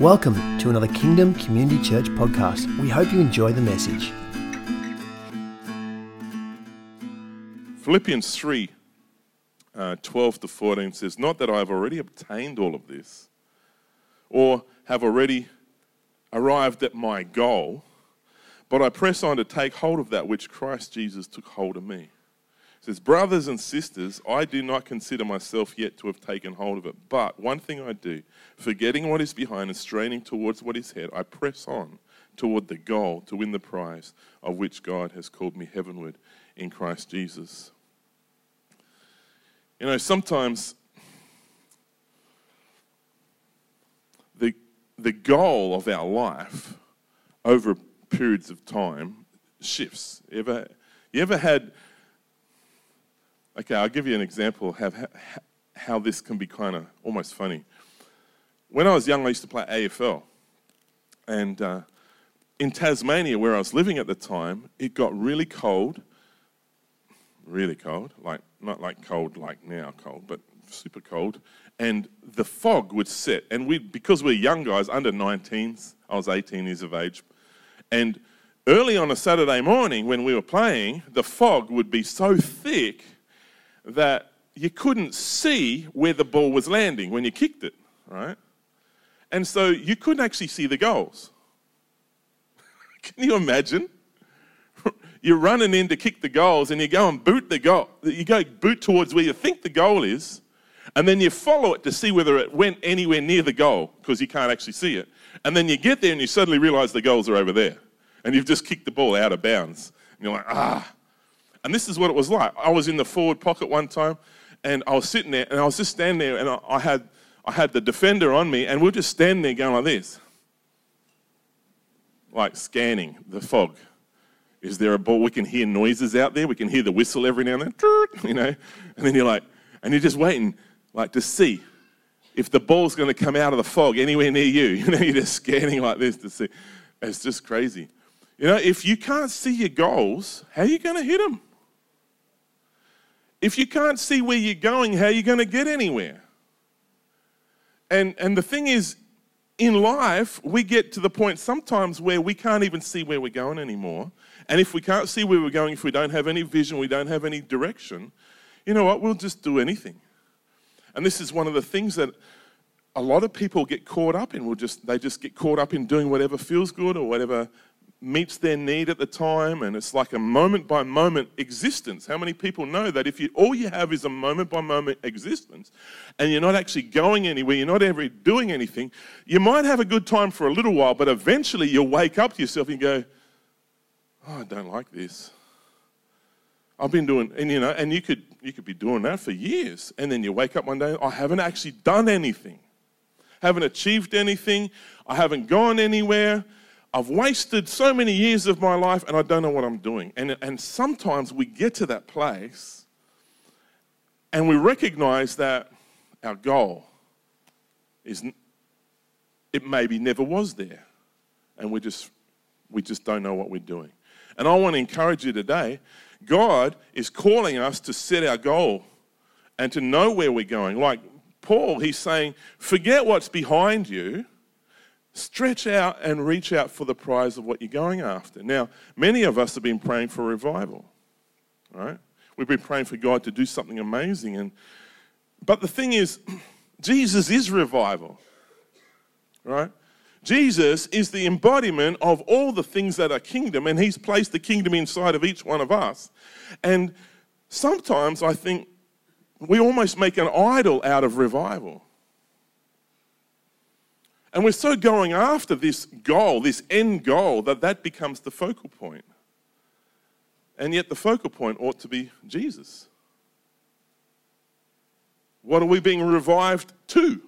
Welcome to another Kingdom Community Church podcast. We hope you enjoy the message. Philippians 3 uh, 12 to 14 says, Not that I have already obtained all of this or have already arrived at my goal, but I press on to take hold of that which Christ Jesus took hold of me. Says, Brothers and sisters, I do not consider myself yet to have taken hold of it, but one thing I do, forgetting what is behind and straining towards what is ahead, I press on toward the goal to win the prize of which God has called me heavenward in Christ Jesus. You know, sometimes the, the goal of our life over periods of time shifts. Ever, you ever had, okay, I'll give you an example of how, this can be kind of almost funny. When I was young, I used to play AFL. And uh, in Tasmania, where I was living at the time, it got really cold really cold, like not like cold like now cold, but super cold. And the fog would set, and we because we're young guys under 19s, I was 18 years of age, and early on a Saturday morning when we were playing, the fog would be so thick that you couldn't see where the ball was landing when you kicked it, right? And so you couldn't actually see the goals. Can you imagine? you're running in to kick the goals and you go and boot the goal. You go boot towards where you think the goal is, and then you follow it to see whether it went anywhere near the goal because you can't actually see it. And then you get there and you suddenly realize the goals are over there. And you've just kicked the ball out of bounds. And you're like, ah. And this is what it was like. I was in the forward pocket one time and I was sitting there and I was just standing there and I, had, I had the defender on me and we are just standing there going like this, like scanning the fog. Is there a ball? We can hear noises out there. We can hear the whistle every now and then, you know. And then you're like, and you're just waiting, like to see if the ball's going to come out of the fog anywhere near you. You know, you're just scanning like this to see. It's just crazy. You know, if you can't see your goals, how are you going to hit them? If you can't see where you're going, how are you going to get anywhere? And, and the thing is, in life, we get to the point sometimes where we can't even see where we're going anymore. And if we can't see where we're going, if we don't have any vision, we don't have any direction, you know what? We'll just do anything. And this is one of the things that a lot of people get caught up in. We'll just, they just get caught up in doing whatever feels good or whatever meets their need at the time. And it's like a moment by moment existence. How many people know that if you, all you have is a moment by moment existence and you're not actually going anywhere, you're not ever doing anything, you might have a good time for a little while, but eventually you'll wake up to yourself and go, oh, I don't like this. I've been doing, and you know, and you could you could be doing that for years, and then you wake up one day, I haven't actually done anything, haven't achieved anything, I haven't gone anywhere. I've wasted so many years of my life, and I don't know what I'm doing. And and sometimes we get to that place, and we recognize that our goal is it maybe never was there, and we just we just don't know what we're doing. And I want to encourage you today God is calling us to set our goal and to know where we're going. Like Paul, he's saying, forget what's behind you, stretch out and reach out for the prize of what you're going after. Now, many of us have been praying for revival, right? We've been praying for God to do something amazing. And, but the thing is, Jesus is revival, right? Jesus is the embodiment of all the things that are kingdom, and He's placed the kingdom inside of each one of us. And sometimes I think we almost make an idol out of revival. And we're so going after this goal, this end goal, that that becomes the focal point. And yet the focal point ought to be Jesus. What are we being revived to?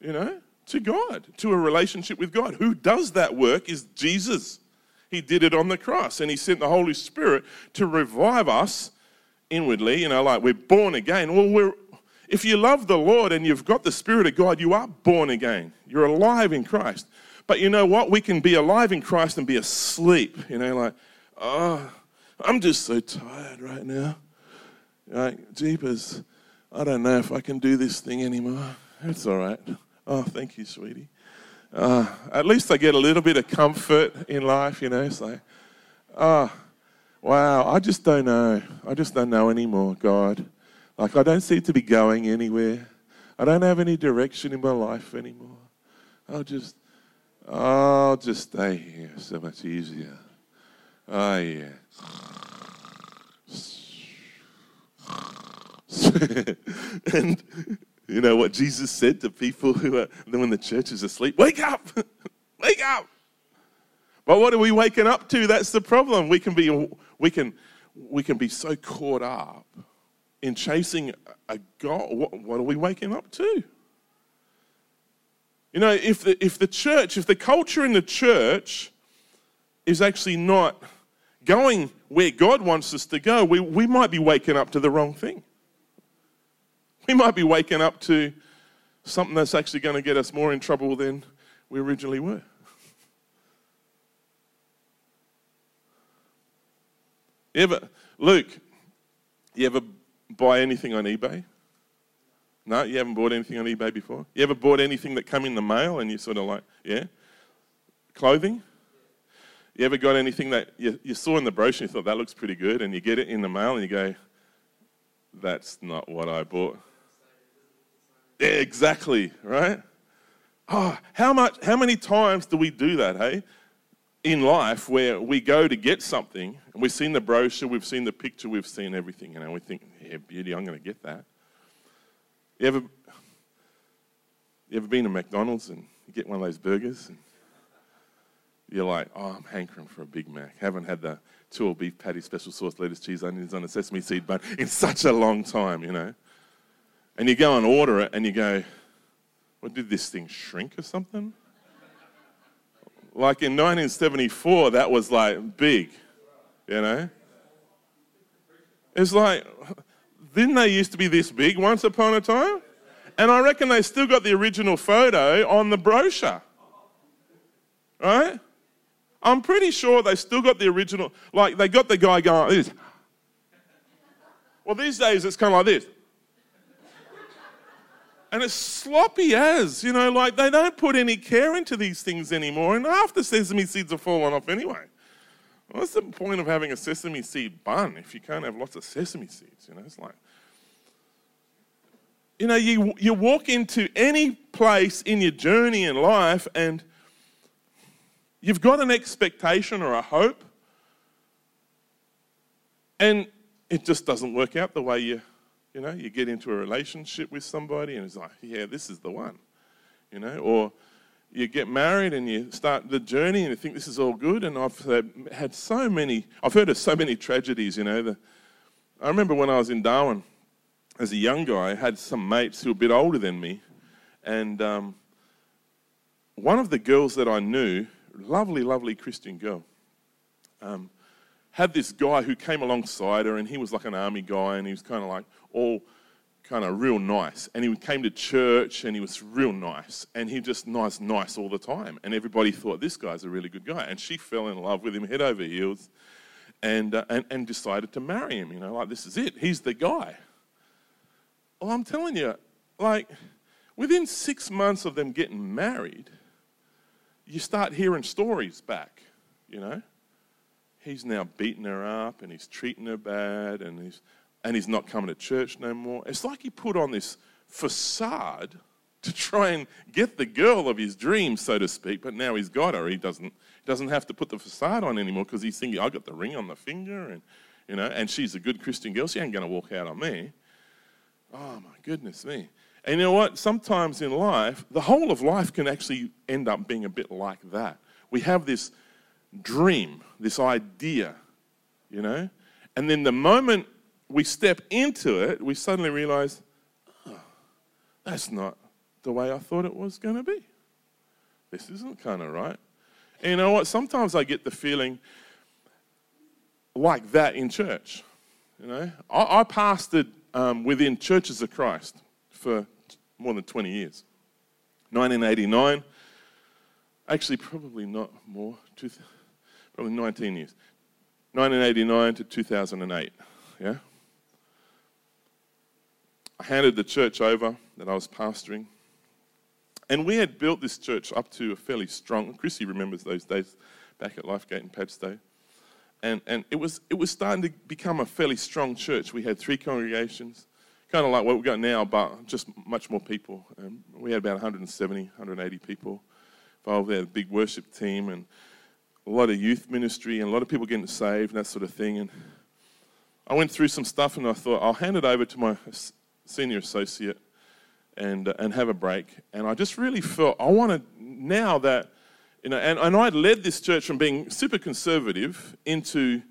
You know? to God, to a relationship with God. Who does that work is Jesus. He did it on the cross and He sent the Holy Spirit to revive us inwardly, you know, like we're born again. Well, we're, if you love the Lord and you've got the Spirit of God, you are born again. You're alive in Christ. But you know what? We can be alive in Christ and be asleep, you know, like, oh, I'm just so tired right now. Like, jeepers, I don't know if I can do this thing anymore. It's all right. Oh, thank you, sweetie. Uh, at least I get a little bit of comfort in life, you know. It's like, oh, wow, I just don't know. I just don't know anymore, God. Like, I don't seem to be going anywhere. I don't have any direction in my life anymore. I'll just, I'll just stay here. So much easier. Oh, yeah. and you know what Jesus said to people who are when the church is asleep? Wake up! Wake up! But what are we waking up to? That's the problem. We can be we can we can be so caught up in chasing a God. What, what are we waking up to? You know, if the, if the church, if the culture in the church is actually not going where God wants us to go, we, we might be waking up to the wrong thing. We might be waking up to something that's actually going to get us more in trouble than we originally were. Ever, Luke, you ever buy anything on eBay? No, you haven't bought anything on eBay before? You ever bought anything that come in the mail and you sort of like, yeah? Clothing? You ever got anything that you, you saw in the brochure and you thought that looks pretty good and you get it in the mail and you go, that's not what I bought? Yeah, exactly, right? Oh, how much how many times do we do that, hey? In life where we go to get something and we've seen the brochure, we've seen the picture, we've seen everything, you know, we think, yeah, beauty, I'm gonna get that. You ever you ever been to McDonald's and you get one of those burgers and you're like, oh, I'm hankering for a Big Mac. Haven't had the two beef patty, special sauce, lettuce, cheese, onions on a sesame seed bun in such a long time, you know. And you go and order it and you go, what did this thing shrink or something? Like in 1974, that was like big, you know? It's like, didn't they used to be this big once upon a time? And I reckon they still got the original photo on the brochure. Right? I'm pretty sure they still got the original, like they got the guy going like this. Well, these days it's kind of like this and it's sloppy as, you know, like they don't put any care into these things anymore, and half the sesame seeds are falling off anyway. What's the point of having a sesame seed bun if you can't have lots of sesame seeds? You know, it's like, you know, you, you walk into any place in your journey in life and you've got an expectation or a hope, and it just doesn't work out the way you you know, you get into a relationship with somebody and it's like, yeah, this is the one. You know, or you get married and you start the journey and you think this is all good. And I've had so many, I've heard of so many tragedies, you know. The, I remember when I was in Darwin as a young guy, I had some mates who were a bit older than me. And um, one of the girls that I knew, lovely, lovely Christian girl, um, had this guy who came alongside her, and he was like an army guy, and he was kind of like all kind of real nice. And he came to church, and he was real nice, and he just nice, nice all the time. And everybody thought this guy's a really good guy, and she fell in love with him head over heels, and uh, and, and decided to marry him. You know, like this is it. He's the guy. Well, I'm telling you, like within six months of them getting married, you start hearing stories back. You know he's now beating her up and he's treating her bad and he's, and he's not coming to church no more. It's like he put on this facade to try and get the girl of his dreams, so to speak, but now he's got her. He doesn't, doesn't have to put the facade on anymore because he's thinking, I've got the ring on the finger and, you know, and she's a good Christian girl. She ain't going to walk out on me. Oh, my goodness me. And you know what? Sometimes in life, the whole of life can actually end up being a bit like that. We have this dream, this idea, you know? And then the moment we step into it, we suddenly realize, oh, that's not the way I thought it was going to be. This isn't kind of right. And you know what? Sometimes I get the feeling like that in church. You know, I, I pastored um, within Churches of Christ for more than 20 years. 1989, actually, probably not more, probably 19 years. 1989 to 2008, yeah? I handed the church over that I was pastoring, And we had built this church up to a fairly strong. Chrissy remembers those days back at Lifegate and Padstow. And, and it, was, it was starting to become a fairly strong church. We had three congregations, kind of like what we've got now, but just much more people. Um, we had about 170, 180 people involved. We had a big worship team and a lot of youth ministry and a lot of people getting saved and that sort of thing. And I went through some stuff and I thought, I'll hand it over to my senior associate and, uh, and have a break. And I just really felt I wanted now that, you know, and, and I'd led this church from being super conservative into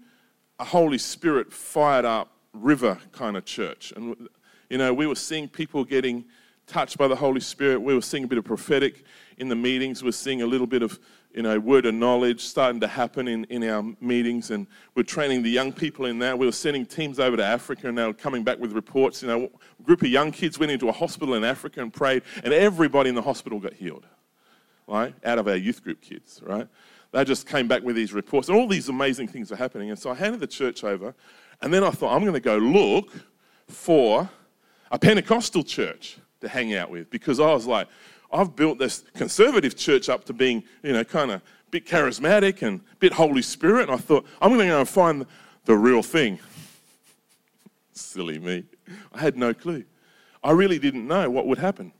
a Holy Spirit fired up river kind of church. And, you know, we were seeing people getting touched by the Holy Spirit. We were seeing a bit of prophetic in the meetings. We we're seeing a little bit of you know, word of knowledge starting to happen in, in our meetings, and we're training the young people in that. We were sending teams over to Africa, and they were coming back with reports. You know, a group of young kids went into a hospital in Africa and prayed, and everybody in the hospital got healed, right? Out of our youth group kids, right? They just came back with these reports, and all these amazing things are happening. And so I handed the church over, and then I thought, I'm going to go look for a Pentecostal church to hang out with because I was like, I've built this conservative church up to being, you know, kind of a bit charismatic and a bit Holy Spirit. And I thought, I'm going to go and find the real thing. Silly me. I had no clue. I really didn't know what would happen.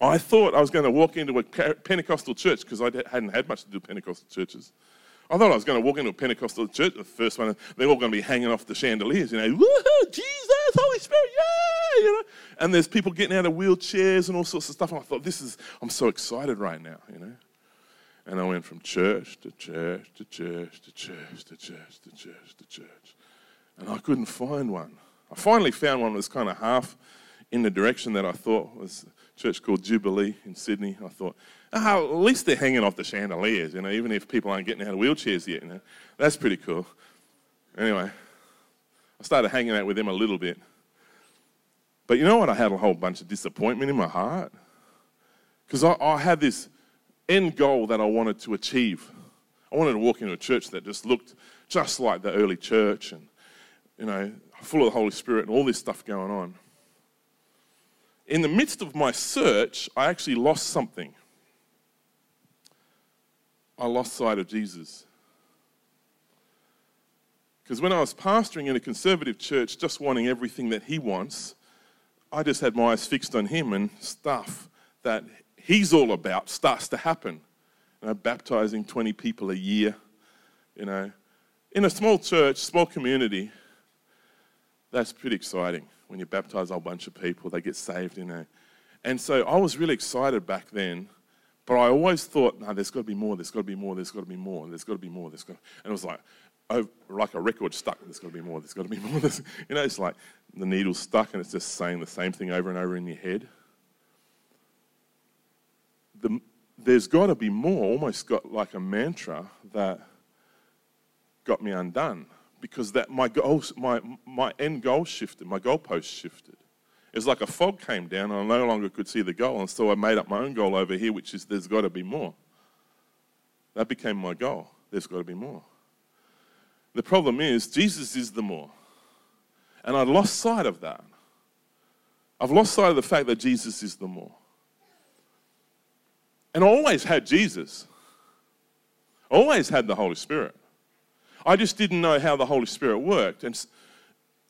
I thought I was going to walk into a Pentecostal church because I hadn't had much to do with Pentecostal churches. I thought I was going to walk into a Pentecostal church, the first one, they're all going to be hanging off the chandeliers, you know, woohoo, Jesus, Holy Spirit, yeah, you know. And there's people getting out of wheelchairs and all sorts of stuff. And I thought, this is, I'm so excited right now, you know. And I went from church to church to church to church to church to church to church. And I couldn't find one. I finally found one that was kind of half in the direction that I thought was church called Jubilee in Sydney. I thought, oh, at least they're hanging off the chandeliers, you know, even if people aren't getting out of wheelchairs yet, you know. That's pretty cool. Anyway, I started hanging out with them a little bit. But you know what? I had a whole bunch of disappointment in my heart. Because I, I had this end goal that I wanted to achieve. I wanted to walk into a church that just looked just like the early church and, you know, full of the Holy Spirit and all this stuff going on. In the midst of my search, I actually lost something. I lost sight of Jesus. Because when I was pastoring in a conservative church, just wanting everything that he wants, I just had my eyes fixed on him and stuff that he's all about starts to happen. You know, baptizing 20 people a year, you know. In a small church, small community, that's pretty exciting when you baptize a whole bunch of people, they get saved, you know. And so I was really excited back then but I always thought, no, there's got to be more, there's got to be more, there's got to be more, there's got to be more, there's got. And it was like, oh, like a record stuck, there's got to be more, there's got to be more. There's... You know, it's like the needle's stuck and it's just saying the same thing over and over in your head. The, there's got to be more, almost got like a mantra that got me undone because that my goals, my, my end goal shifted, my goalpost shifted. It was like a fog came down and I no longer could see the goal. And so I made up my own goal over here, which is there's got to be more. That became my goal. There's got to be more. The problem is, Jesus is the more. And I lost sight of that. I've lost sight of the fact that Jesus is the more. And I always had Jesus. Always had the Holy Spirit. I just didn't know how the Holy Spirit worked and,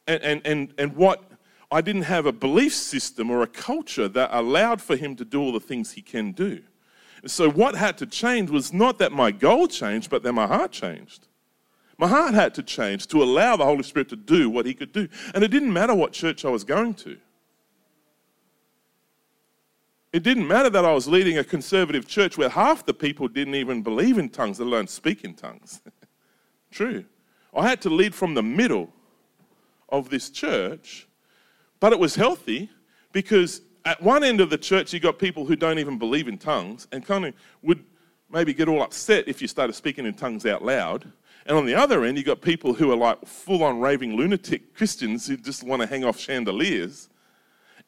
and, and, and what I didn't have a belief system or a culture that allowed for him to do all the things he can do. So, what had to change was not that my goal changed, but that my heart changed. My heart had to change to allow the Holy Spirit to do what he could do. And it didn't matter what church I was going to. It didn't matter that I was leading a conservative church where half the people didn't even believe in tongues, let alone speak in tongues. True. I had to lead from the middle of this church but it was healthy because at one end of the church, you got people who don't even believe in tongues and kind of would maybe get all upset if you started speaking in tongues out loud. And on the other end, you got people who are like full on raving lunatic Christians who just want to hang off chandeliers.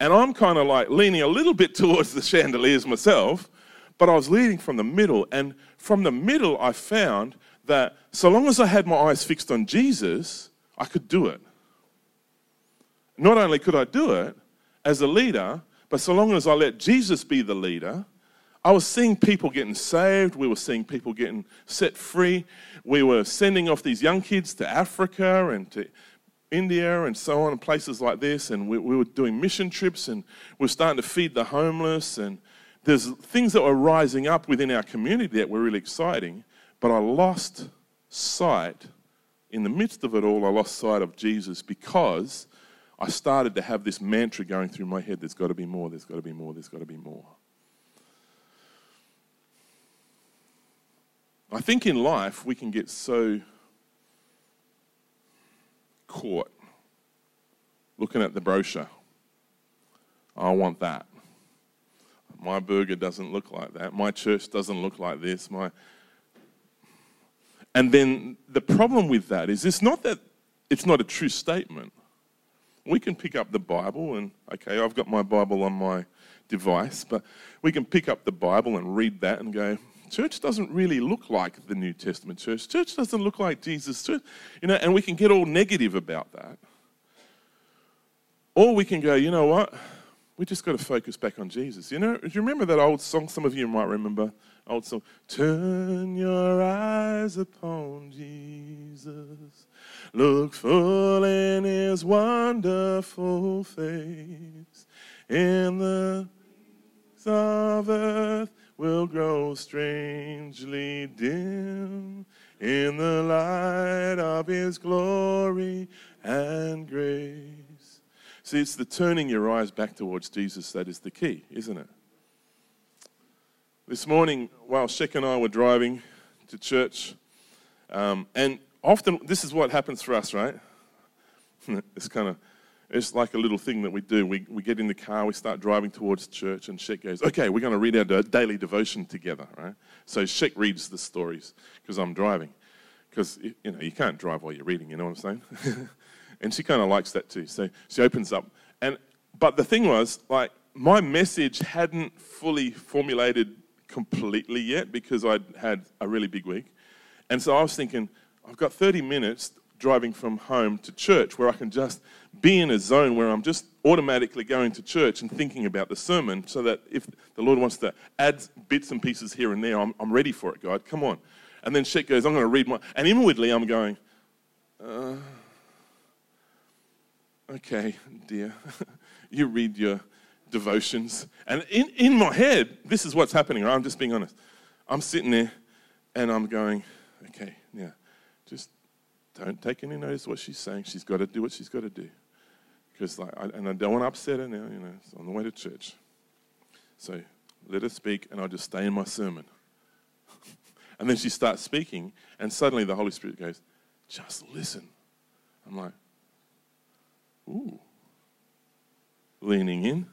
And I'm kind of like leaning a little bit towards the chandeliers myself, but I was leading from the middle. And from the middle, I found that so long as I had my eyes fixed on Jesus, I could do it. Not only could I do it as a leader, but so long as I let Jesus be the leader, I was seeing people getting saved. We were seeing people getting set free. We were sending off these young kids to Africa and to India and so on, and places like this. And we, we were doing mission trips and we were starting to feed the homeless. And there's things that were rising up within our community that were really exciting. But I lost sight, in the midst of it all, I lost sight of Jesus because I started to have this mantra going through my head there's got to be more, there's got to be more, there's got to be more. I think in life we can get so caught looking at the brochure. I want that. My burger doesn't look like that. My church doesn't look like this. My and then the problem with that is it's not that it's not a true statement. We can pick up the Bible and okay, I've got my Bible on my device, but we can pick up the Bible and read that and go, church doesn't really look like the New Testament church. Church doesn't look like Jesus' church. You know, and we can get all negative about that. Or we can go, you know what? We just got to focus back on Jesus. You know, do you remember that old song? Some of you might remember song. Turn your eyes upon Jesus. Look full in his wonderful face. In the of earth will grow strangely dim in the light of His glory and grace. See, it's the turning your eyes back towards Jesus that is the key, isn't it? This morning, while Shek and I were driving to church, um, and often this is what happens for us, right? it's kind of it's like a little thing that we do. We, we get in the car, we start driving towards church, and Shek goes, Okay, we're going to read our daily devotion together, right? So Shek reads the stories because I'm driving. Because, you know, you can't drive while you're reading, you know what I'm saying? and she kind of likes that too. So she opens up. and But the thing was, like, my message hadn't fully formulated completely yet because I'd had a really big week. And so I was thinking, I've got 30 minutes driving from home to church where I can just be in a zone where I'm just automatically going to church and thinking about the sermon so that if the Lord wants to add bits and pieces here and there, I'm, I'm ready for it, God. Come on. And then Shek goes, I'm going to read my. And inwardly, I'm going, uh, okay, dear. you read your devotions. And in, in my head, this is what's happening, right? I'm just being honest. I'm sitting there and I'm going, okay, yeah, just don't take any notice what she's saying. She's got to do what she's got to do. Because, like, I, and I don't want to upset her now, you know, it's on the way to church. So let her speak, and I'll just stay in my sermon. and then she starts speaking, and suddenly the Holy Spirit goes, just listen. I'm like, ooh. Leaning in.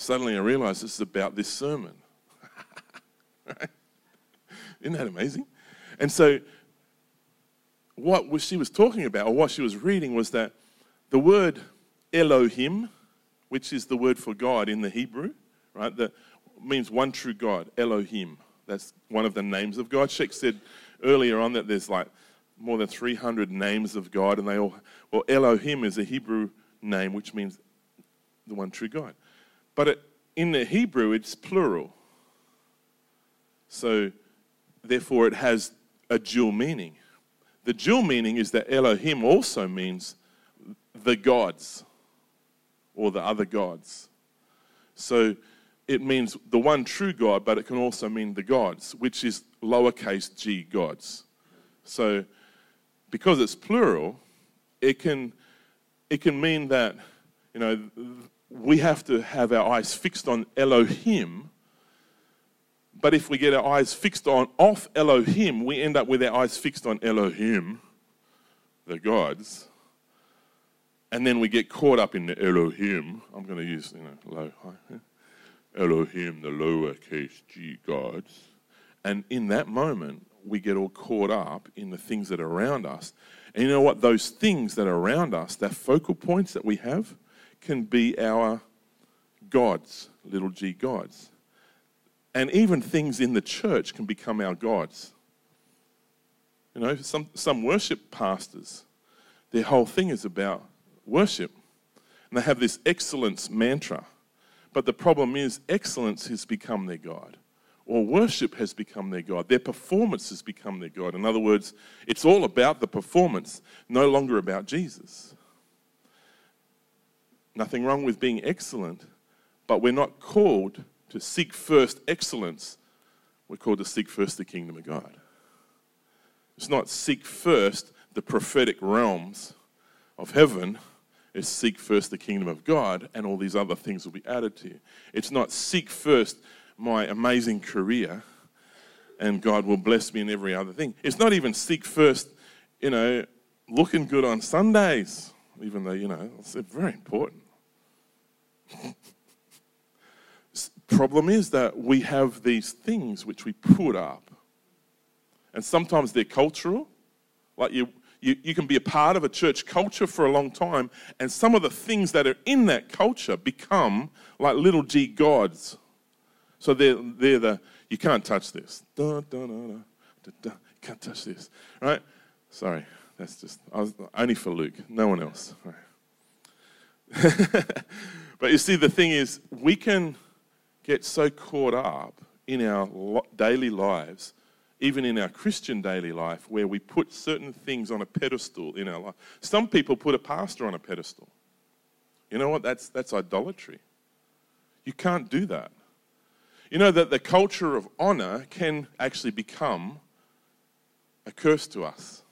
Suddenly I realized this is about this sermon. right? Isn't that amazing? And so what she was talking about, or what she was reading, was that the word Elohim, which is the word for God in the Hebrew, right, that means one true God, Elohim. That's one of the names of God. Shek said earlier on that there's like more than 300 names of God, and they all, well, Elohim is a Hebrew name which means the one true God. But it, in the Hebrew, it's plural. So, therefore, it has a dual meaning. The dual meaning is that Elohim also means the gods or the other gods. So it means the one true God, but it can also mean the gods, which is lowercase g gods. So because it's plural, it can, it can mean that, you know, we have to have our eyes fixed on Elohim but if we get our eyes fixed on off Elohim, we end up with our eyes fixed on Elohim, the gods. And then we get caught up in the Elohim. I'm going to use, you know, low, high. Elohim, the lowercase g gods. And in that moment, we get all caught up in the things that are around us. And you know what? Those things that are around us, that focal points that we have, can be our gods, little g gods. And even things in the church can become our gods. You know, some, some worship pastors, their whole thing is about worship. And they have this excellence mantra. But the problem is, excellence has become their God, or worship has become their God. Their performance has become their God. In other words, it's all about the performance, no longer about Jesus. Nothing wrong with being excellent, but we're not called to seek first excellence. We're called to seek first the kingdom of God. It's not seek first the prophetic realms of heaven. It's seek first the kingdom of God, and all these other things will be added to you. It's not seek first my amazing career and God will bless me in every other thing. It's not even seek first, you know, looking good on Sundays, even though, you know, it's very important. Problem is that we have these things which we put up, and sometimes they're cultural. Like you, you, you can be a part of a church culture for a long time, and some of the things that are in that culture become like little g gods so they're, they're the, you can't touch this. Dun, can't touch this, right? Sorry, that's just, was, only for Luke, no one else. Right. but you see, the thing is, we can get so caught up in our daily lives, even in our Christian daily life, where we put certain things on a pedestal in our life. Some people put a pastor on a pedestal. You know what? That's, that's idolatry. You can't do that. You know that the culture of honor can actually become a curse to us.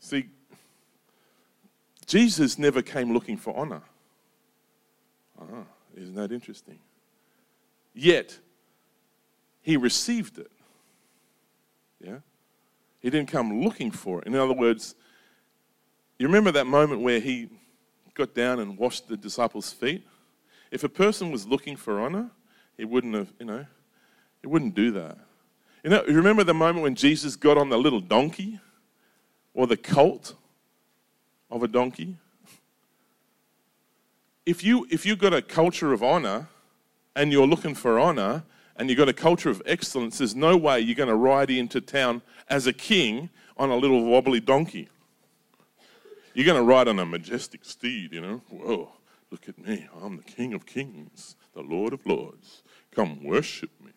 See, Jesus never came looking for honor. Ah, isn't that interesting? Yet, he received it. Yeah? He didn't come looking for it. In other words, you remember that moment where he got down and washed the disciples' feet? If a person was looking for honor, he wouldn't have, you know, he wouldn't do that. You know, you remember the moment when Jesus got on the little donkey or the colt of a donkey? If you if you've got a culture of honor and you're looking for honor and you've got a culture of excellence, there's no way you're going to ride into town as a king on a little wobbly donkey. You're going to ride on a majestic steed, you know. Whoa. Look at me. I'm the King of Kings, the Lord of Lords. Come worship me.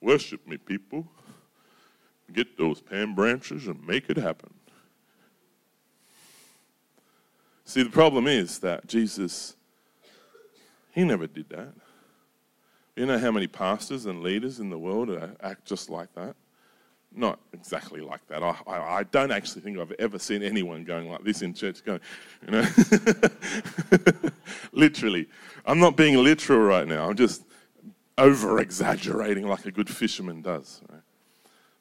Worship me, people. Get those palm branches and make it happen. See, the problem is that Jesus, he never did that. You know how many pastors and leaders in the world act just like that? not exactly like that. I, I, I, don't actually think I've ever seen anyone going like this in church, going, you know, literally. I'm not being literal right now. I'm just over exaggerating like a good fisherman does. Right?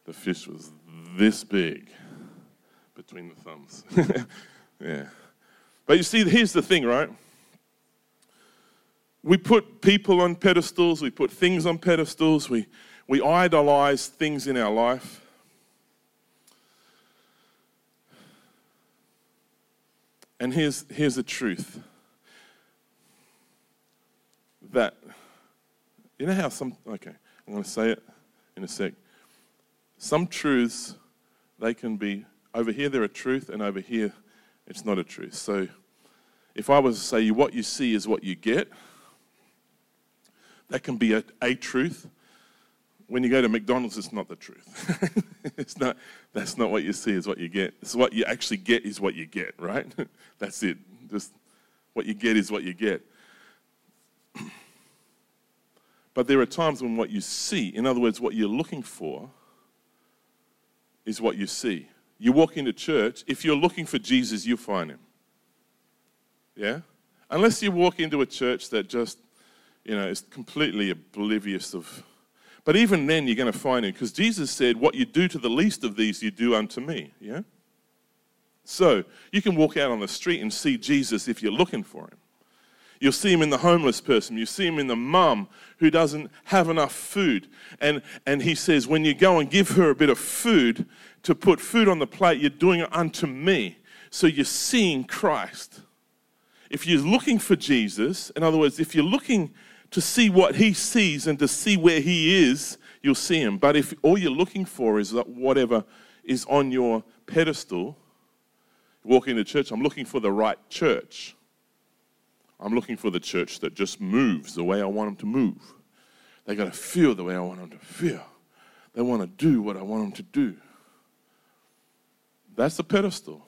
The fish was this big between the thumbs. yeah. But you see, here's the thing, right? We put people on pedestals, we put things on pedestals, we, we idolize things in our life. And here's, here's the truth that, you know how some, okay, I'm going to say it in a sec. Some truths, they can be, over here they're a truth, and over here it's not a truth. So if I was to say what you see is what you get, that can be a, a truth, when you go to McDonald's, it's not the truth. it's not, that's not what you see, is what you get. It's what you actually get is what you get, right? that's it. Just what you get is what you get. but there are times when what you see, in other words, what you're looking for, is what you see. You walk into church, if you're looking for Jesus, you'll find him. Yeah? Unless you walk into a church that just, you know, is completely oblivious of but even then, you're going to find him because Jesus said, What you do to the least of these, you do unto me. Yeah? So you can walk out on the street and see Jesus if you're looking for him. You'll see him in the homeless person. You see him in the mum who doesn't have enough food. And, and he says, When you go and give her a bit of food to put food on the plate, you're doing it unto me. So you're seeing Christ. If you're looking for Jesus, in other words, if you're looking to see what he sees and to see where he is, you'll see him. But if all you're looking for is that whatever is on your pedestal, walking into church, I'm looking for the right church. I'm looking for the church that just moves the way I want them to move. They got to feel the way I want them to feel. They want to do what I want them to do. That's the pedestal.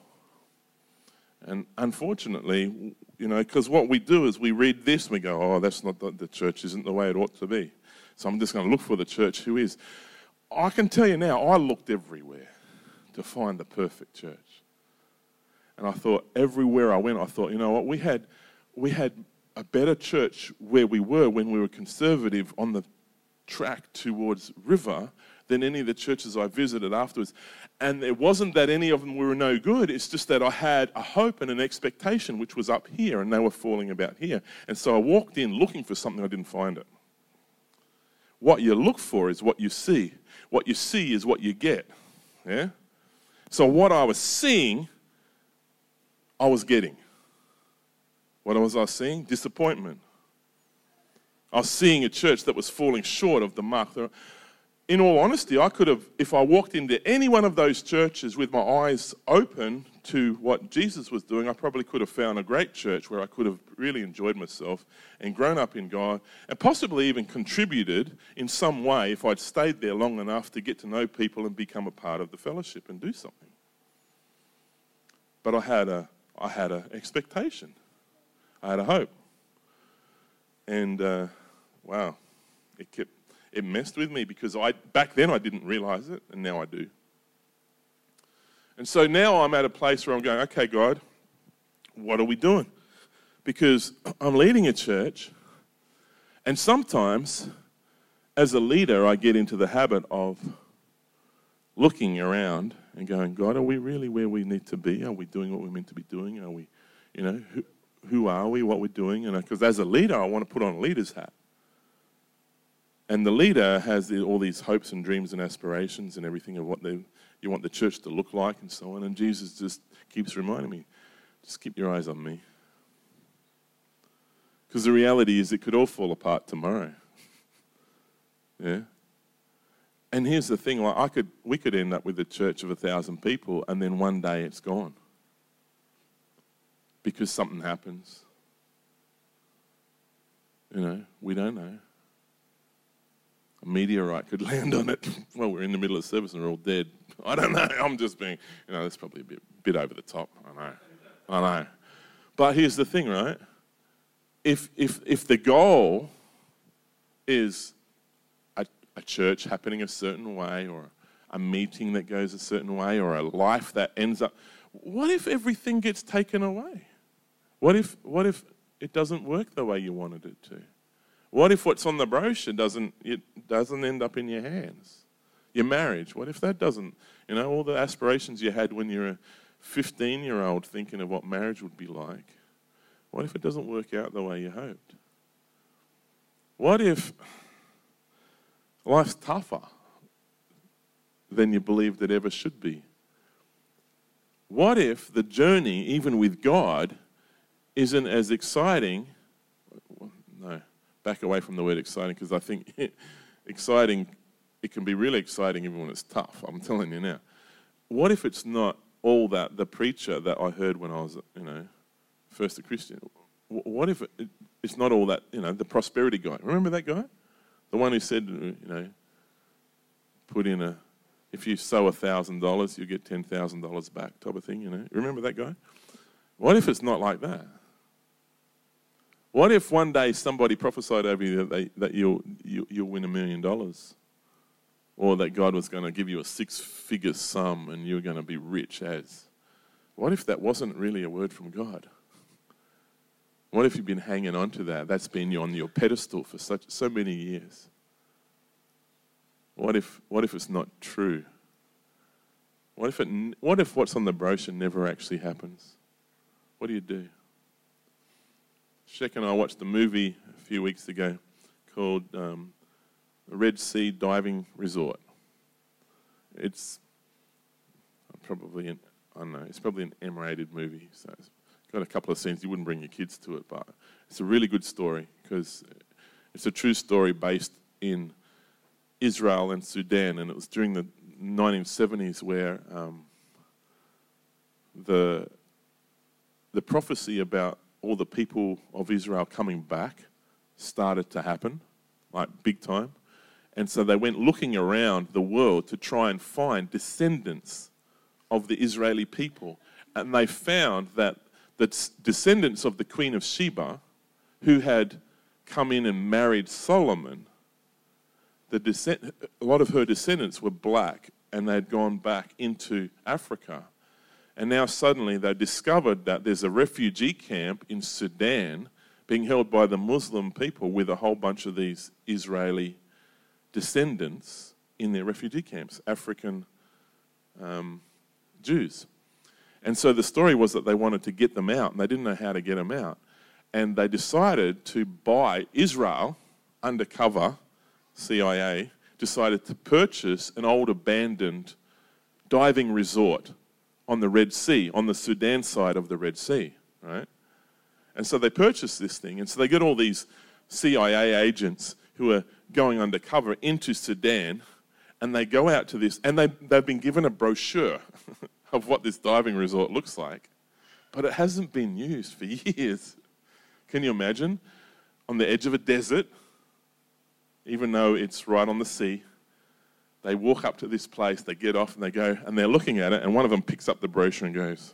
And unfortunately, you know, because what we do is we read this and we go, oh, that's not the, the church isn't the way it ought to be. So I'm just going to look for the church who is. I can tell you now, I looked everywhere to find the perfect church. And I thought everywhere I went, I thought, you know what, we had we had a better church where we were when we were conservative on the track towards river than any of the churches I visited afterwards. And it wasn't that any of them were no good, it's just that I had a hope and an expectation which was up here and they were falling about here. And so I walked in looking for something, I didn't find it. What you look for is what you see. What you see is what you get. Yeah? So what I was seeing, I was getting. What was I seeing? Disappointment. I was seeing a church that was falling short of the mark in all honesty, I could have, if I walked into any one of those churches with my eyes open to what Jesus was doing, I probably could have found a great church where I could have really enjoyed myself and grown up in God and possibly even contributed in some way if I'd stayed there long enough to get to know people and become a part of the fellowship and do something. But I had a, I had an expectation, I had a hope. And uh, wow, it kept it messed with me because I back then I didn't realize it, and now I do. And so now I'm at a place where I'm going, okay, God, what are we doing? Because I'm leading a church, and sometimes as a leader, I get into the habit of looking around and going, God, are we really where we need to be? Are we doing what we're meant to be doing? Are we, you know, who, who are we? What we're doing? And because as a leader, I want to put on a leader's hat. And the leader has the, all these hopes and dreams and aspirations and everything of what they, you want the church to look like and so on. And Jesus just keeps reminding me just keep your eyes on me. Because the reality is, it could all fall apart tomorrow. yeah? And here's the thing like I could, we could end up with a church of a thousand people, and then one day it's gone because something happens. You know, we don't know a meteorite could land on it. well, we're in the middle of service and we're all dead. I don't know. I'm just being, you know, that's probably a bit, bit over the top. I know. I know. But here's the thing, right? If, if, if the goal is a, a church happening a certain way or a meeting that goes a certain way or a life that ends up, what if everything gets taken away? What if, what if it doesn't work the way you wanted it to? What if what's on the brochure doesn't it doesn't end up in your hands? Your marriage. What if that doesn't? You know, all the aspirations you had when you were a 15 year old thinking of what marriage would be like. What if it doesn't work out the way you hoped? What if life's tougher than you believed it ever should be? What if the journey, even with God, isn't as exciting? No, back away from the word exciting because I think exciting, it can be really exciting even when it's tough. I'm telling you now. What if it's not all that the preacher that I heard when I was, you know, first a Christian? What if it's not all that, you know, the prosperity guy? Remember that guy? The one who said, uh, you know, put in a, if you sow a thousand dollars, you get ten thousand dollars back, type of thing. You know, remember that guy? What if it's not like that? What if one day somebody prophesied over you that, they, that you'll, you, you'll win a million dollars? Or that God was going to give you a six figure sum and you're going to be rich as? What if that wasn't really a word from God? What if you've been hanging on to that? That's been on your pedestal for such, so many years. What if, what if it's not true? What if, it, what if what's on the brochure never actually happens? What do you do? Shek and I watched a movie a few weeks ago called um, Red Sea Diving Resort. It's probably an, I don't know, it's probably an M-rated movie, so it's got a couple of scenes. You wouldn't bring your kids to it, but it's a really good story because it's a true story based in Israel and Sudan, and it was during the 1970s where um, the the prophecy about all the people of Israel coming back started to happen, like big time. And so they went looking around the world to try and find descendants of the Israeli people. And they found that the descendants of the Queen of Sheba, who had come in and married Solomon, the a lot of her descendants were black and they'd gone back into Africa. And now suddenly they discovered that there's a refugee camp in Sudan being held by the Muslim people with a whole bunch of these Israeli descendants in their refugee camps, African um, Jews. And so the story was that they wanted to get them out and they didn't know how to get them out. And they decided to buy Israel undercover, CIA, decided to purchase an old abandoned diving resort on the Red Sea, on the Sudan side of the Red Sea, right? And so they purchase this thing. And so they get all these CIA agents who are going undercover into Sudan and they go out to this and they, they've been given a brochure of what this diving resort looks like, but it hasn't been used for years. Can you imagine? On the edge of a desert, even though it's right on the sea, they walk up to this place, they get off and they go, and they're looking at it, and one of them picks up the brochure and goes,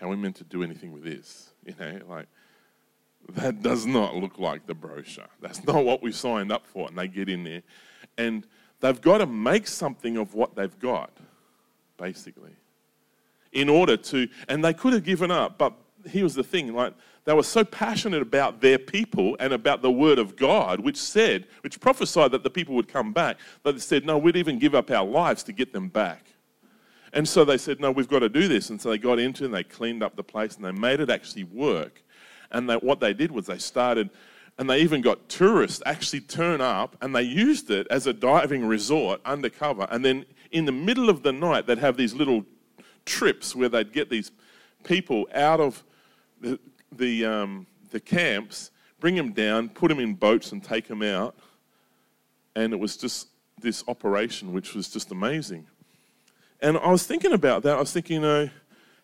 How are we meant to do anything with this? You know, like, that does not look like the brochure. That's not what we signed up for. And they get in there, and they've got to make something of what they've got, basically, in order to, and they could have given up, but here's the thing like they were so passionate about their people and about the word of God, which said, which prophesied that the people would come back, that they said, no, we'd even give up our lives to get them back. And so they said, no, we've got to do this. And so they got into and they cleaned up the place and they made it actually work. And they, what they did was they started, and they even got tourists actually turn up and they used it as a diving resort undercover. And then in the middle of the night, they'd have these little trips where they'd get these people out of the, the, um, the camps, bring them down, put them in boats, and take them out. And it was just this operation, which was just amazing. And I was thinking about that. I was thinking, you know,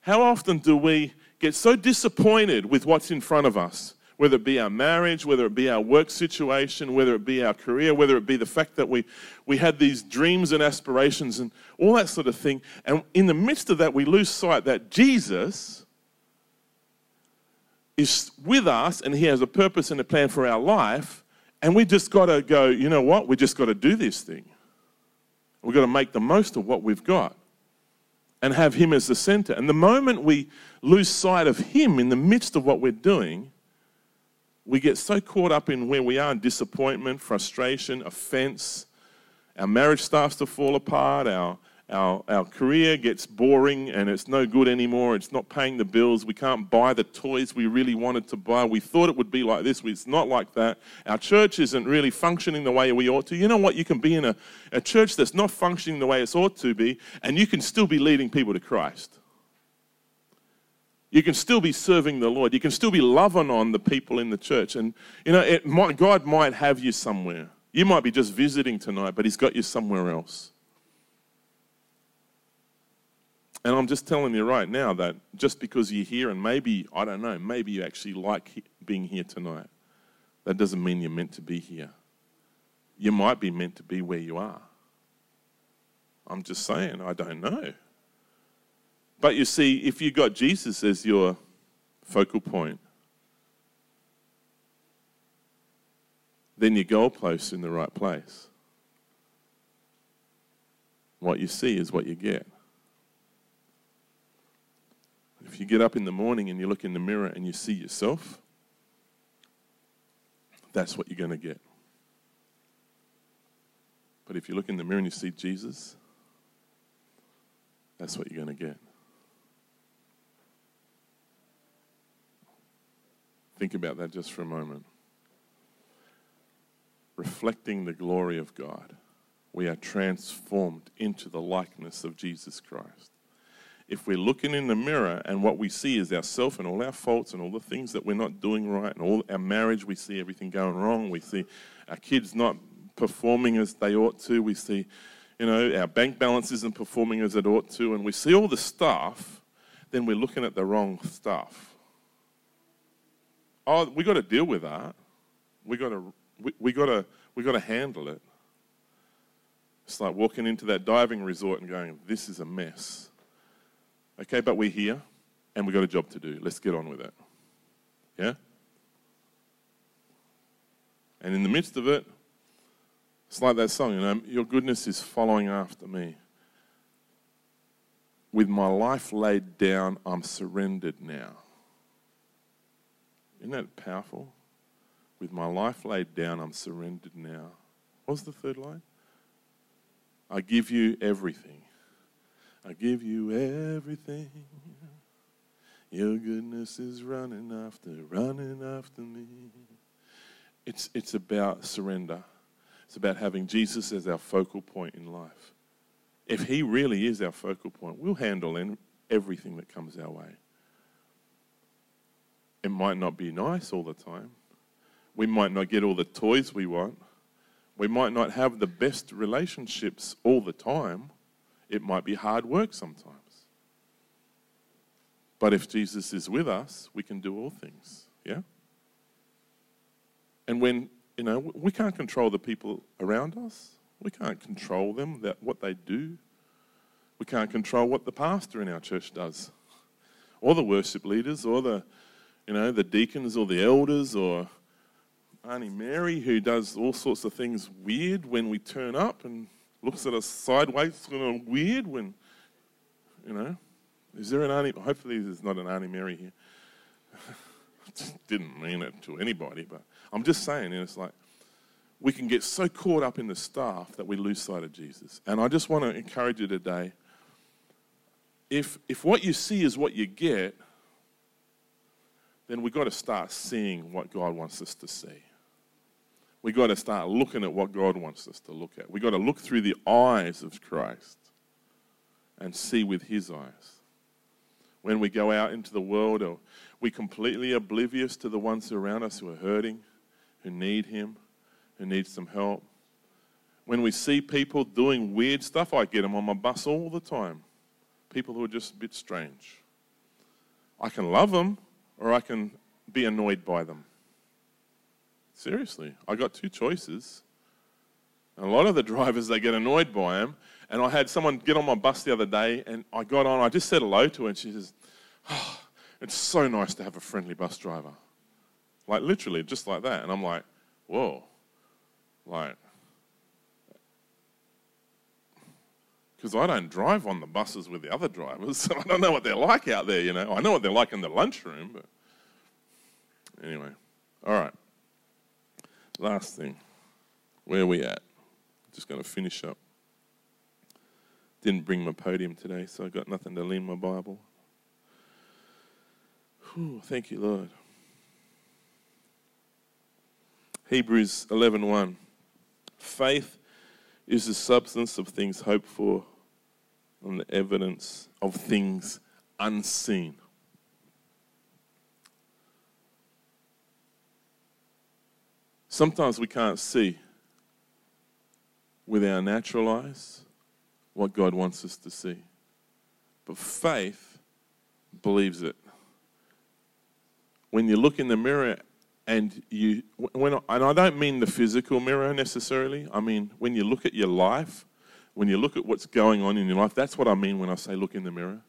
how often do we get so disappointed with what's in front of us? Whether it be our marriage, whether it be our work situation, whether it be our career, whether it be the fact that we, we had these dreams and aspirations and all that sort of thing. And in the midst of that, we lose sight that Jesus is with us and He has a purpose and a plan for our life. And we just got to go, you know what? We just got to do this thing. We've got to make the most of what we've got and have Him as the center. And the moment we lose sight of Him in the midst of what we're doing, we get so caught up in where we are in disappointment, frustration, offense. Our marriage starts to fall apart. Our our, our career gets boring and it's no good anymore. It's not paying the bills. We can't buy the toys we really wanted to buy. We thought it would be like this. It's not like that. Our church isn't really functioning the way we ought to. You know what? You can be in a, a church that's not functioning the way it ought to be, and you can still be leading people to Christ. You can still be serving the Lord. You can still be loving on the people in the church. And, you know, might, God might have you somewhere. You might be just visiting tonight, but He's got you somewhere else. And I'm just telling you right now that just because you're here and maybe, I don't know, maybe you actually like being here tonight, that doesn't mean you're meant to be here. You might be meant to be where you are. I'm just saying, I don't know. But you see, if you've got Jesus as your focal point, then your goalposts in the right place. What you see is what you get. If you get up in the morning and you look in the mirror and you see yourself, that's what you're going to get. But if you look in the mirror and you see Jesus, that's what you're going to get. Think about that just for a moment. Reflecting the glory of God, we are transformed into the likeness of Jesus Christ if we're looking in the mirror and what we see is ourself and all our faults and all the things that we're not doing right and all our marriage, we see everything going wrong. We see our kids not performing as they ought to. We see, you know, our bank balance isn't performing as it ought to. And we see all the stuff, then we're looking at the wrong stuff. Oh, we got to deal with that. We got to we, we got to we got to handle it. It's like walking into that diving resort and going, "This is a mess." Okay, but we're here, and we've got a job to do. Let's get on with it. Yeah. And in the midst of it, it's like that song, you know, your goodness is following after me. With my life laid down, I'm surrendered now. Isn't that powerful? With my life laid down, I'm surrendered now. What was the third line? I give you everything. I give you everything. Your goodness is running after, running after me. It's, it's about surrender. It's about having Jesus as our focal point in life. If He really is our focal point, we'll handle everything that comes our way. It might not be nice all the time. We might not get all the toys we want. We might not have the best relationships all the time. It might be hard work sometimes. But if Jesus is with us, we can do all things. Yeah? And when, you know, we can't control the people around us, we can't control them, that, what they do. We can't control what the pastor in our church does, or the worship leaders, or the, you know, the deacons, or the elders, or Auntie Mary, who does all sorts of things weird when we turn up and looks at us sideways, of weird when, you know. Is there an Auntie? Hopefully, there's not an Auntie Mary here. Didn't mean it to anybody, but I'm just saying, it's like we can get so caught up in the staff that we lose sight of Jesus. And I just want to encourage you today if, if what you see is what you get, then we've got to start seeing what God wants us to see. We've got to start looking at what God wants us to look at. We've got to look through the eyes of Christ and see with His eyes. When we go out into the world, are we completely oblivious to the ones around us who are hurting? who need Him, who need some help. When we see people doing weird stuff, I get them on my bus all the time. People who are just a bit strange. I can love them or I can be annoyed by them. Seriously, I got two choices. And a lot of the drivers, they get annoyed by them. And I had someone get on my bus the other day, and I got on, I just said hello to her, and she says, oh, It's so nice to have a friendly bus driver. Like literally, just like that. And I'm like, whoa. Like, because I don't drive on the buses with the other drivers, so I don't know what they're like out there, you know. I know what they're like in the lunchroom, but anyway. All right. Last thing. Where are we at? Just going to finish up. Didn't bring my podium today, so I got nothing to lean my Bible. Whew, thank you, Lord. Hebrews 11:1 Faith is the substance of things hoped for and the evidence of things unseen. Sometimes we can't see with our natural eyes what God wants us to see. But faith believes it. When you look in the mirror and you when and I don't mean the physical mirror necessarily. I mean when you look at your life, when you look at what's going on in your life, that's what I mean when I say look in the mirror.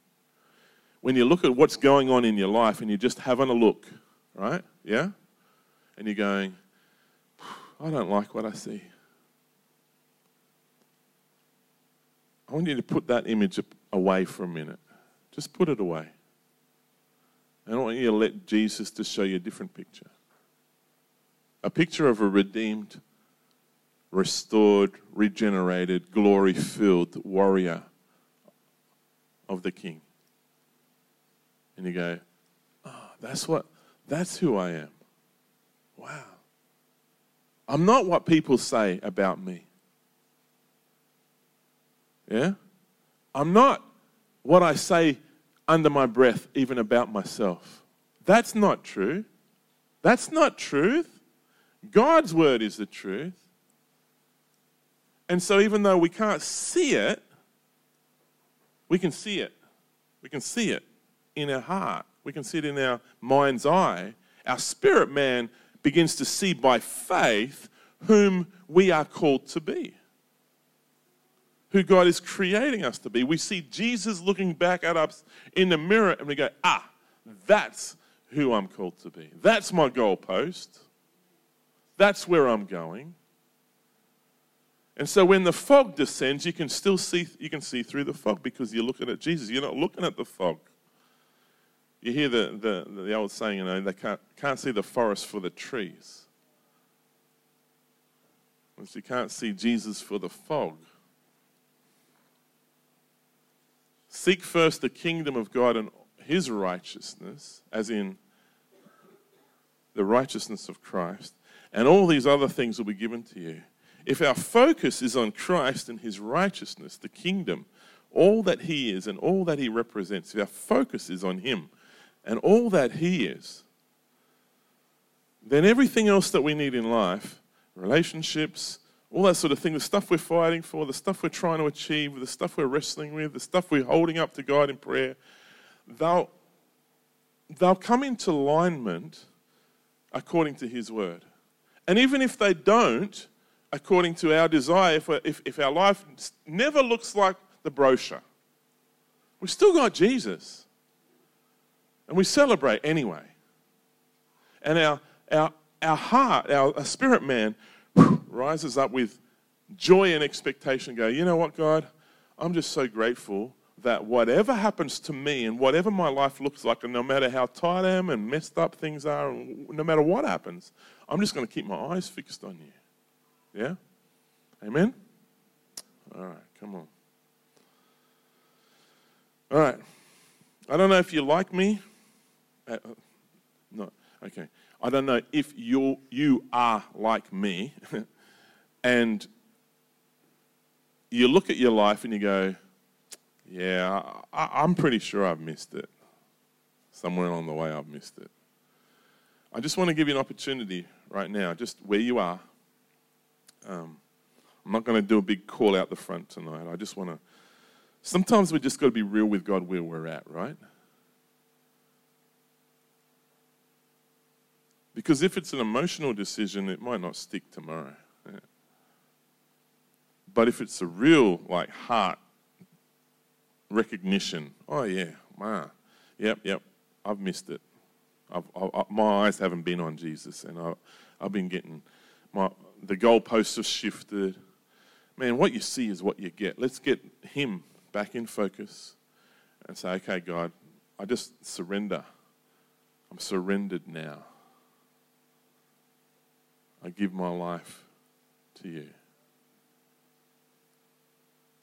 When you look at what's going on in your life and you're just having a look, right? Yeah? And you're going, I don't like what I see. I want you to put that image away for a minute. Just put it away. And I want you to let Jesus to show you a different picture a picture of a redeemed, restored, regenerated, glory filled warrior of the king. And you go, oh, that's what, that's who I am. Wow. I'm not what people say about me. Yeah? I'm not what I say under my breath, even about myself. That's not true. That's not truth. God's word is the truth. And so, even though we can't see it, we can see it. We can see it. in our heart, we can see it in our mind's eye. Our spirit man begins to see by faith whom we are called to be, who God is creating us to be. We see Jesus looking back at us in the mirror and we go, ah, that's who I'm called to be. That's my goalpost. That's where I'm going. And so when the fog descends, you can still see you can see through the fog because you're looking at Jesus. You're not looking at the fog. You hear the, the, the old saying, you know, they can't, can't see the forest for the trees. you can't see Jesus for the fog. Seek first the kingdom of God and his righteousness, as in the righteousness of Christ, and all these other things will be given to you. If our focus is on Christ and his righteousness, the kingdom, all that he is and all that he represents, if our focus is on him and all that he is, then everything else that we need in life, relationships, all that sort of thing, the stuff we're fighting for, the stuff we're trying to achieve, the stuff we're wrestling with, the stuff we're holding up to God in prayer, they'll, they'll come into alignment according to His word. And even if they don't, according to our desire, if, if, if our life never looks like the brochure, we've still got Jesus. And we celebrate anyway. And our, our, our heart, our, our spirit man, rises up with joy and expectation. Go, you know what, God? I'm just so grateful that whatever happens to me and whatever my life looks like, and no matter how tired I am and messed up things are, no matter what happens, I'm just going to keep my eyes fixed on you. Yeah? Amen? All right, come on. All right. I don't know if you like me. Uh, uh no, okay. I don't know if you you are like me, and you look at your life and you go, "Yeah, I, I'm pretty sure I've missed it. Somewhere along the way, I've missed it." I just want to give you an opportunity right now, just where you are, um, I'm not going to do a big call out the front tonight. I just want to. Sometimes we just got to be real with God where we're at, right? Because if it's an emotional decision, it might not stick tomorrow. Yeah. But if it's a real, like, heart recognition, oh, yeah, wow, yep, yep, I've missed it. I've, I, my eyes haven't been on Jesus, and I, I've been getting my, the goalposts have shifted. Man, what you see is what you get. Let's get Him back in focus and say, okay, God, I just surrender. I'm surrendered now. I give my life to you.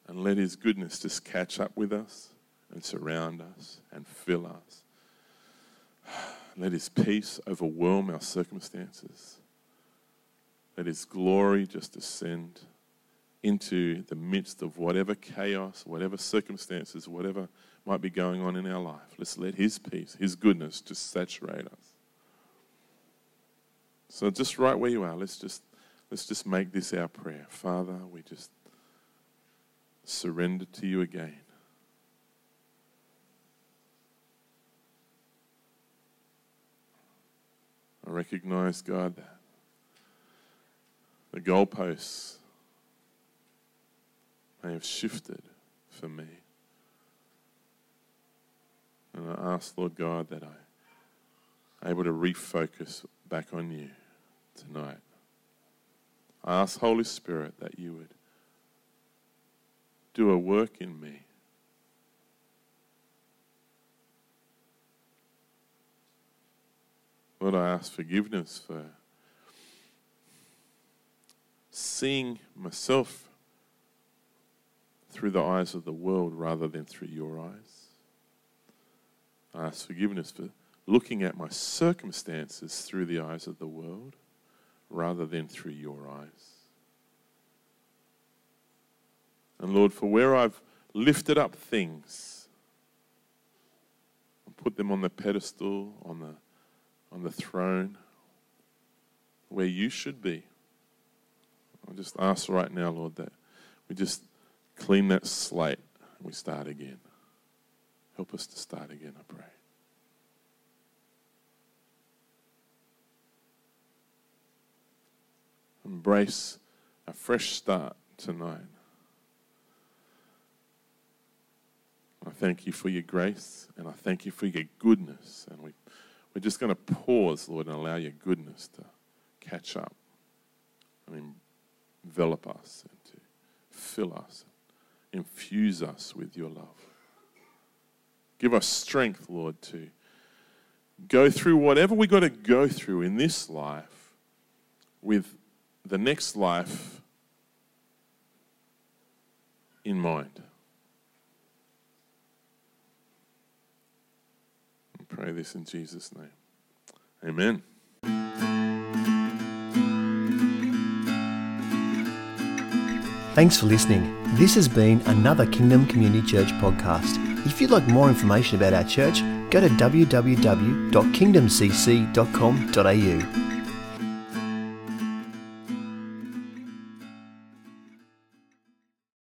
And let His goodness just catch up with us and surround us and fill us. Let His peace overwhelm our circumstances. Let His glory just descend into the midst of whatever chaos, whatever circumstances, whatever might be going on in our life. Let's let His peace, His goodness just saturate us. So just right where you are, let's just let's just make this our prayer. Father, we just surrender to you again. I recognize, God, that the goalposts may have shifted for me. And I ask, Lord God, that I am able to refocus back on you tonight. I ask, Holy Spirit, that you would do a work in me. Lord, I ask forgiveness for seeing myself through the eyes of the world rather than through your eyes. I ask forgiveness for looking at my circumstances through the eyes of the world rather than through your eyes. And Lord, for where I've lifted up things and put them on the pedestal, on the, on the throne, where you should be. I just ask right now, Lord, that we just clean that slate and we start again. Help us to start again, I pray. Embrace a fresh start tonight. I thank you for your grace and I thank you for your goodness. And we, we're just going to pause, Lord, and allow your goodness to catch up and envelop us and to fill us, infuse us with your love. Give us strength, Lord, to go through whatever we got to go through in this life with the next life in mind. I pray this in Jesus' name. Amen. Thanks for listening. This has been another Kingdom Community Church podcast. If you'd like more information about our church, go to www.kingdomcc.com.au.